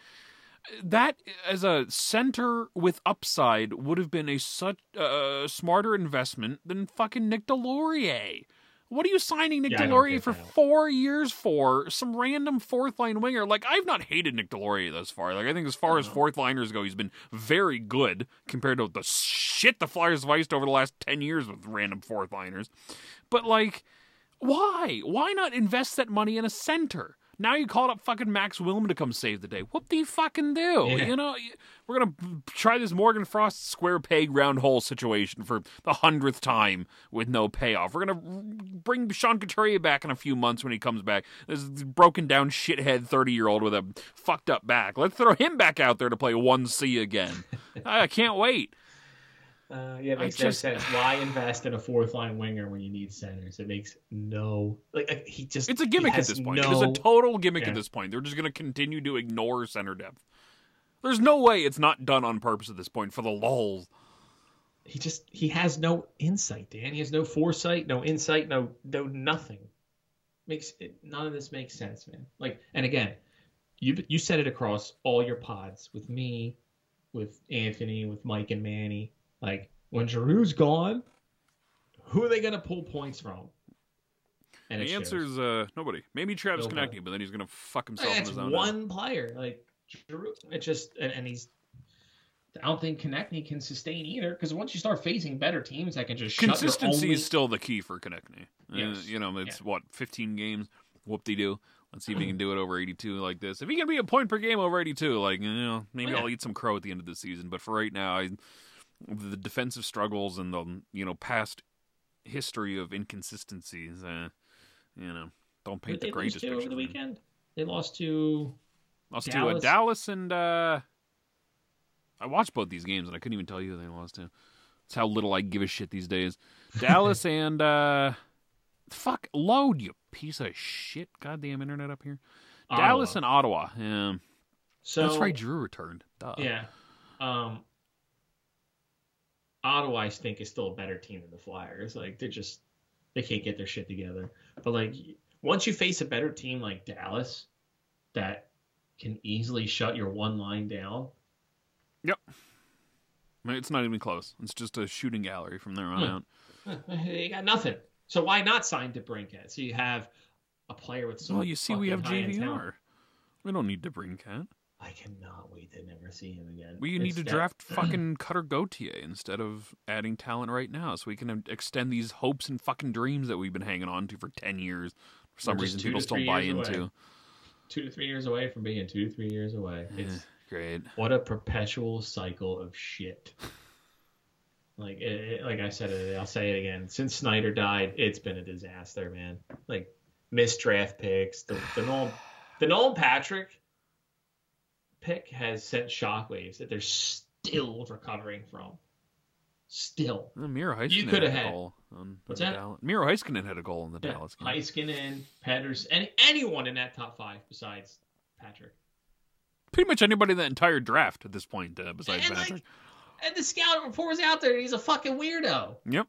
B: that as a center with upside would have been a such uh, smarter investment than fucking Nick Deslauriers. What are you signing Nick
C: Yeah, I Deslauriers
B: for
C: that.
B: four years for? Some random fourth line winger. Like I've not hated Nick Deslauriers thus far. Like I think as far as fourth liners go, he's been very good compared to the shit the Flyers have iced over the last ten years with random fourth liners. But like, why? Why not invest that money in a center? Now you called up fucking Max Willman to come save the day. What the fucking do?
C: Yeah.
B: You know, we're gonna try this Morgan Frost square peg round hole situation for the hundredth time with no payoff. We're gonna bring Sean Couturier back in a few months when he comes back. This broken down shithead thirty year old with a fucked up back. Let's throw him back out there to play one C again. I can't wait.
C: Uh, yeah, it makes
B: I
C: no
B: just-
C: sense. Why invest in a fourth line winger when you need centers? It makes no like he just.
B: It's a gimmick at this point.
C: No,
B: It is a total gimmick
C: Yeah.
B: at this point. They're just going to continue to ignore center depth. There's no way it's not done on purpose at this point for the lulz.
C: he just he has no insight, Dan. He has no foresight, no insight, no no nothing. Makes it, none of this makes sense, man. Like, and again, you you said it across all your pods with me, with Anthony, with Mike and Manny. Like, when Giroux's gone, who are they gonna pull points from? And
B: The answer is uh, nobody. Maybe Travis
C: Nobody.
B: Konecny, but then he's going to fuck himself his own.
C: one player. Like it just and, and he's. I don't think Konecny can sustain either because once you start facing better teams that can just shut
B: Consistency
C: only-
B: is still the key for Konecny. Uh,
C: Yes.
B: you know, it's
C: Yeah.
B: what 15 games. Whoop de doo. Let's see if he can do it over 82 like this. If he can be a point per game over 82, like you know, maybe
C: Yeah.
B: I'll eat some crow at the end of the season. But for right now, I, the defensive struggles and the you know past history of inconsistencies, uh, you know, don't paint
C: did
B: the greatest picture.
C: over the weekend? They lost to
B: Lost to uh,
C: Dallas?
B: Dallas and uh, I watched both these games and I couldn't even tell you who they lost to. That's how little I give a shit these days. Dallas and uh, fuck load you piece of shit. Goddamn internet up here. Dallas and Ottawa. Yeah,
C: so
B: that's right. Drew returned. Duh.
C: Yeah, um, Ottawa I think is still a better team than the Flyers. Like they're just they can't get their shit together. But like once you face a better team like Dallas that can easily shut your one line down,
B: I mean, it's not even close. It's just a shooting gallery from there on
C: Hmm.
B: out.
C: they got nothing. So why not sign DeBrincat? So you have a player with so
B: Well, you see, we have. JVR. We don't need to bring Cat.
C: I cannot wait to never see him again.
B: We need to draft fucking Cutter Gauthier instead of adding talent right now, so we can extend these hopes and fucking dreams that we've been hanging on to for ten years. For some reason, people still buy
C: years
B: into.
C: Two to three years away from being two to three years away. It's
B: Eh, Great.
C: what a perpetual cycle of shit. Like, it, it- like I said, it, I'll say it again. Since Snider died, it's been a disaster, man. Like missed draft picks. The, the Nolan, the Nolan Patrick pick has sent shockwaves that they're still recovering from. Still,
B: Miro Heiskanen
C: You could have had-.
B: On
C: What's that?
B: Dallas. Miro Heiskanen had a goal in the
C: yeah,
B: Dallas game.
C: Heiskanen, Peters, any anyone in that top five besides Patrick.
B: Pretty much anybody in the entire draft at this point, uh, besides
C: And, like,
B: Patrick.
C: And the scout report was out there. and He's a fucking weirdo.
B: Yep.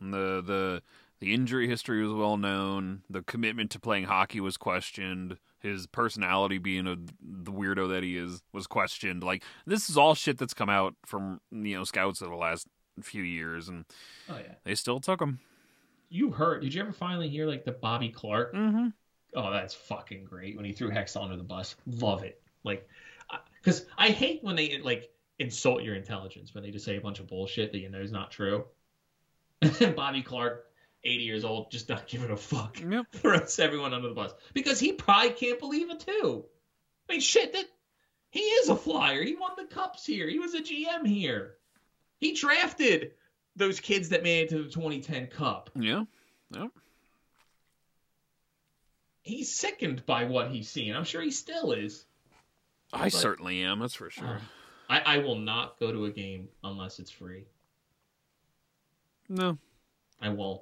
B: And the the the injury history was well known. The commitment to playing hockey was questioned. His personality, being a the weirdo that he is, was questioned. Like this is all shit that's come out from you know scouts of the last few years, and
C: Oh yeah.
B: they still took him.
C: You heard? Did you ever finally hear like the Bobby Clarke?
B: Mm-hmm.
C: Oh, that's fucking great when he threw Hex under the bus. Love it. Like, because I hate when they like insult your intelligence when they just say a bunch of bullshit that you know is not true. Bobby Clarke, 80 years old, just not giving a fuck.
B: Yep.
C: Throws everyone under the bus because he probably can't believe it too. I mean, shit, that he is a flyer. He won the cups here. He was a GM here. He drafted those kids that made it to the 2010 Cup.
B: Yeah. Yep.
C: He's sickened by what he's seen. I'm sure he still is.
B: I
C: But-
B: certainly am. That's for sure.
C: I, I will not go to a game unless it's free.
B: No,
C: I won't.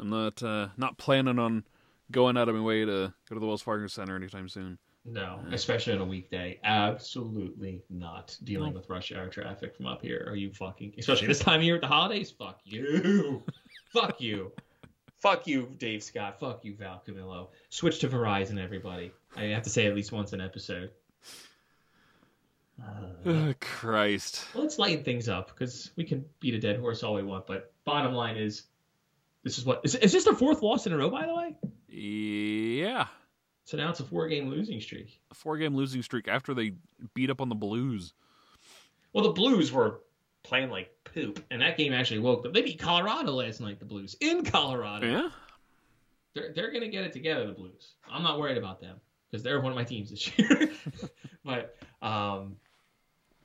B: I'm not. Uh, not planning on going out of my way to go to the Wells Fargo Center anytime soon.
C: No, especially on a weekday. Absolutely not dealing with rush hour traffic from up here. Are you fucking? Especially this time of year with the holidays. Fuck you. Fuck you. Fuck you, Dave Scott. Fuck you, Val Camillo. Switch to Verizon, everybody. I have to say at least once an episode. Uh,
B: Oh, Christ.
C: let's lighten things up because we can beat a dead horse all we want. But bottom line is, this is what is, is this their fourth loss in a row? By the way,
B: Yeah.
C: So now it's a four-game losing streak.
B: A four game losing streak after they beat up on the Blues.
C: Well, the Blues were playing like poop, and that game actually woke them. They beat Colorado last night. The Blues in Colorado.
B: Yeah.
C: They're they're gonna get it together. The Blues. I'm not worried about them because they're one of my teams this year. but um,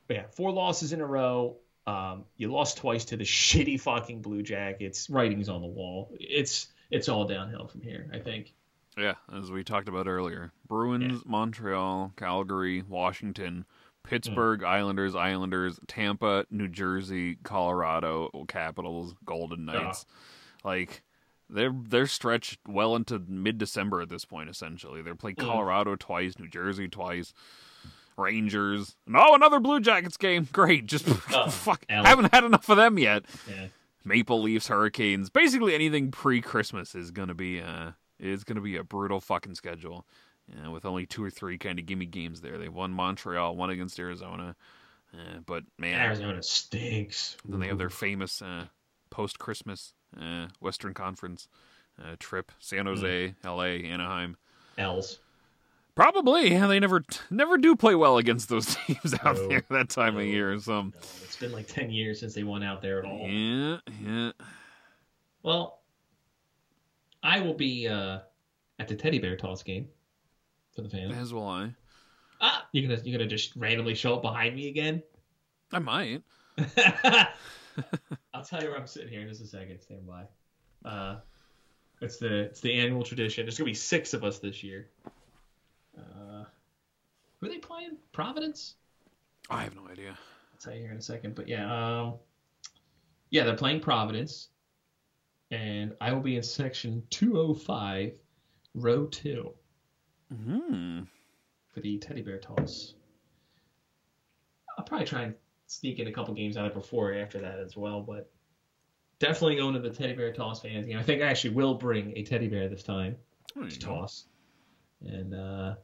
C: but yeah, four losses in a row. Um, you lost twice to the shitty fucking Blue Jackets. Writing's on the wall. It's it's all downhill from here. I think.
B: Yeah, as we talked about earlier. Bruins, Montreal, Calgary, Washington, Pittsburgh, Islanders, Islanders, Tampa, New Jersey, Colorado, Capitals, Golden Knights. Like they're they're stretched well into mid December at this point essentially. They're playing
C: Mm.
B: Colorado twice, New Jersey twice. Rangers. No, another Blue Jackets game. Great. Just
C: Oh,
B: fuck.
C: Alex.
B: Haven't had enough of them yet.
C: Yeah.
B: Maple Leafs, Hurricanes, basically anything pre-Christmas is gonna be uh is gonna be a brutal fucking schedule. Yeah, with only two or three kind of gimme games there. They won Montreal, one against Arizona, uh, but man,
C: Arizona stinks.
B: then they have their famous uh, post-Christmas uh, Western Conference uh, trip: San Jose, L.A., Anaheim.
C: L's.
B: Probably, they never never do play well against those teams out
C: No.
B: there that time of year. So,
C: No, it's been like ten years since they won out there at all.
B: yeah, yeah.
C: Well, I will be uh, at the teddy bear toss game for the fans.
B: As will I.
C: Ah, you're gonna you're gonna just randomly show up behind me again?
B: I might.
C: I'll tell you where I'm sitting here in just a second. Stand by. Uh, it's the it's the annual tradition. There's gonna be six of us this year. Uh, who are they playing? Providence.
B: I have no idea.
C: I'll tell you here in a second. But yeah, um, yeah, they're playing Providence, and I will be in section 205, row two,
B: Hmm.
C: for the teddy bear toss. I'll probably try and sneak in a couple games either before or after that as well, but definitely going to the teddy bear toss fans game. I think I actually will bring a teddy bear this time to toss, and uh,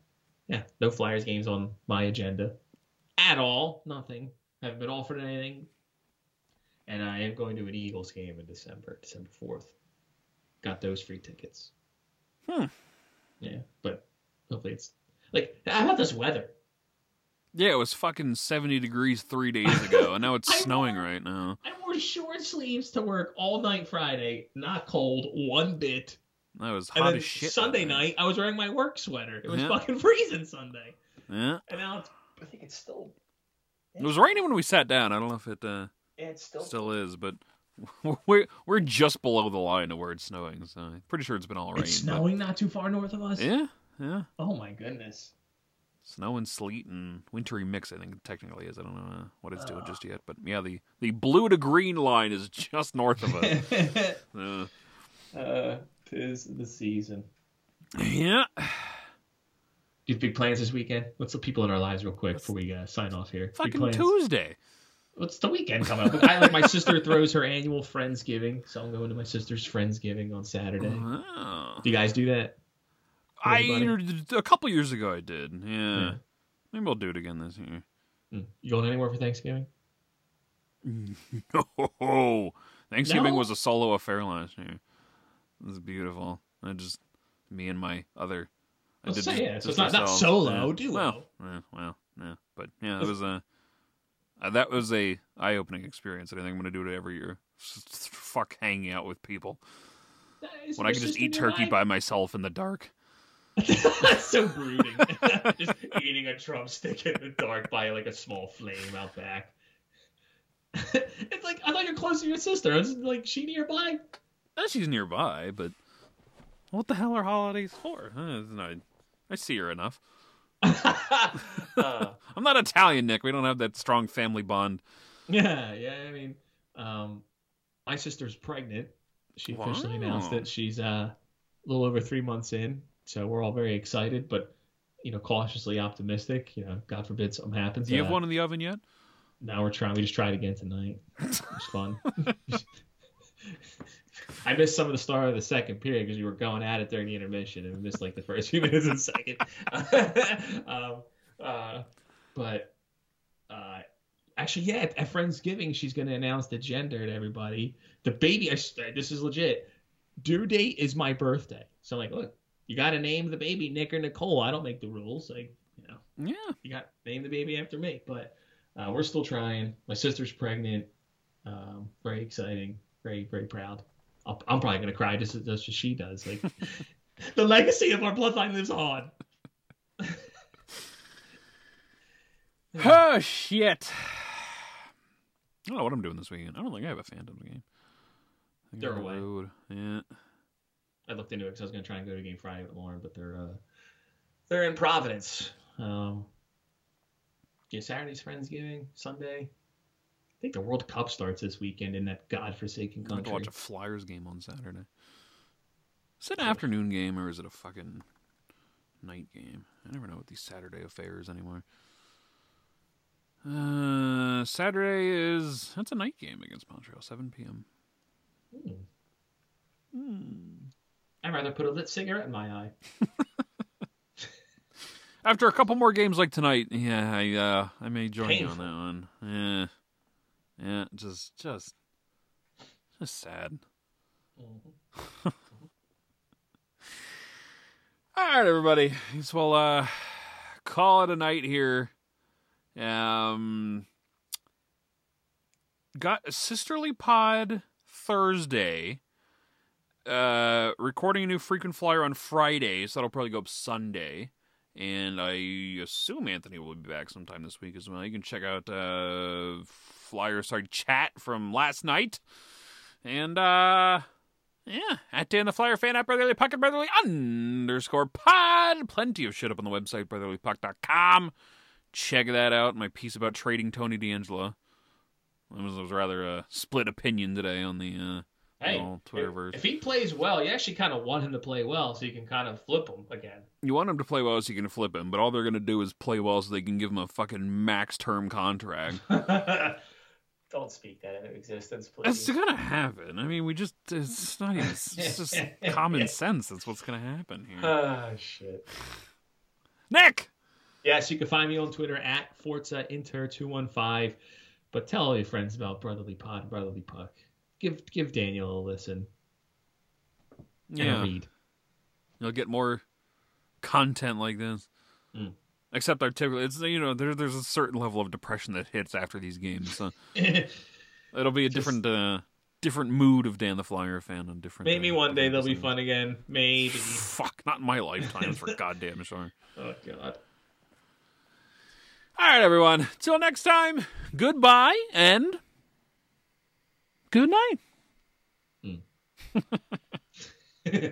C: yeah, no Flyers games on my agenda at all. Nothing. Haven't been offered anything. And I am going to an Eagles game in December, December fourth. Got those free tickets.
B: Hmm.
C: Yeah, but hopefully it's like how about this weather?
B: Yeah, it was fucking 70 degrees three days ago, and now it's snowing
C: know.
B: right now.
C: I wore short sleeves to work all night Friday, not cold one bit.
B: That was hot as shit.
C: Sunday night, I was wearing my work sweater. It was
B: Yeah.
C: fucking freezing Sunday,
B: Yeah.
C: and now it's, I think it's still.
B: It was raining when we sat down. I don't know if it uh,
C: It's still.
B: still is, but we're we're just below the line of where it's snowing, so I'm pretty sure it's been all rain.
C: It's
B: but-
C: snowing not too far north of us.
B: Yeah, yeah.
C: Oh my goodness.
B: Snow and sleet and wintry mix. I think it technically is. I don't know uh, what it's doing
C: Uh.
B: just yet, but yeah, the the blue to green line is just north of us. uh,
C: uh, tis the season.
B: yeah.
C: Do you have big plans this weekend? What's the people in our lives, real quick, before we uh, sign off here?
B: Fucking? Tuesday.
C: What's the weekend coming up? I, like my sister throws her annual Friendsgiving, so I'm going to my sister's Friendsgiving on Saturday.
B: Oh.
C: Do you guys do that?
B: I
C: Everybody?
B: a couple years ago I did. Yeah.
C: Yeah.
B: Maybe we'll do it again this year.
C: Hmm. You going anywhere for Thanksgiving?
B: Oh, Thanksgiving
C: No?
B: was a solo affair last year. It was beautiful. I just me and my other. I did
C: say
B: just-
C: yeah. So it's not, not solo,
B: Yeah.
C: duo.
B: Well, yeah, well, yeah, but yeah, it was a uh, that was a eye opening experience. I think I'm gonna do it every year Just fuck hanging out with people when I can just eat turkey by myself in the dark.
C: That's so brooding. just eating a drumstick in the dark by like a small flame out back. it's like I thought you're close to your sister. I was like, she nearby.
B: Eh, she's nearby, but what the hell are holidays for? It's not- I see her enough.
C: Uh,
B: I'm not Italian, Nick. We don't have that strong family bond.
C: yeah, yeah. I mean, um, my sister's pregnant. She officially announced
B: Wow.
C: that she's uh, a little over three months in. So we're all very excited, but you know, cautiously optimistic. You know, God forbid something happens.
B: Do you
C: Uh,
B: have one in the oven yet?
C: Now we're trying. We just tried again tonight. It was fun. I missed some of the start of the second period because we were going at it during the intermission, and missed like the first few minutes of the second. um, uh, but uh, actually, yeah, at, at Friendsgiving, she's going to announce the gender to everybody. The baby, I, s- this is legit. Due date is my birthday, so I'm like, look, you got to name the baby Nick or Nicole. I don't make the rules. Like, you know
B: Yeah.
C: you got to name the baby after me. But uh, we're still trying. My sister's pregnant. Um, very exciting. Very very proud. I'll, I'm probably gonna cry just as just as she does. Like the legacy of our bloodline lives on.
B: Oh shit! I don't know what I'm doing this weekend. I don't think I have a Phantom game. I
C: They're away.
B: road. Yeah.
C: I looked into it because I was gonna try and go to a game Friday with Lauren, but they're uh, they're in Providence. Um, yeah, Saturday's Friendsgiving. Sunday. I think the World Cup starts this weekend in that godforsaken
B: country. I'm to watch a Flyers game on Saturday. Is it an afternoon game or is it a fucking night game? I never know with these Saturday affairs anymore. Uh, Saturday is that's a night game against Montreal, 7 p.m.
C: Hmm.
B: Hmm.
C: I'd rather put a lit cigarette in my eye.
B: After a couple more games like tonight, yeah, I uh, I may join you on that one. Yeah, yeah, just just just sad.
C: Mhm.
B: All right, everybody. So we'll uh, call it a night here. Um, got a sisterly pod Thursday. Uh, recording a new frequent flyer on Friday, so that'll probably go up Sunday. And I assume Anthony will be back sometime this week as well. You can check out uh, flyer sorry chat from last night. And uh yeah, at Dan the Flyer fan at Brotherly Puck and Brotherly underscore pod. Plenty of shit up on the website, brotherlypuck.com. Check that out. My piece about trading Tony DeAngelo. It was, it was rather a split opinion today on the uh,
C: Hey,
B: Oh,
C: if,
B: Twitterverse.
C: if he plays well, you actually kind of want him to play well so you can kind of flip him again.
B: You want him to play well so you can flip him, but all they're going to do is play well so they can give him a fucking max term contract.
C: Don't speak that into existence, please.
B: It's going to happen. I mean, we just, it's not even, it's just common sense. That's what's going to happen here.
C: Ah, shit.
B: Nick!
C: Yes, you can find me on Twitter at Forza Inter215. But tell all your friends about Brotherly Pod Brotherly Puck. Give give Daniel a listen and a
B: Yeah.
C: read.
B: You'll get more content like this.
C: Mm.
B: Except our typical, it's you know there, there's a certain level of depression that hits after these games. So it'll be a
C: Just-
B: different uh, different mood of Dan the Flyer fan on different.
C: Maybe
B: uh,
C: one day they'll be fun again. Maybe.
B: Fuck, not in my lifetime for goddamn sure.
C: Oh, God.
B: All right, everyone. Till next time. Goodbye and good night.
C: Hmm.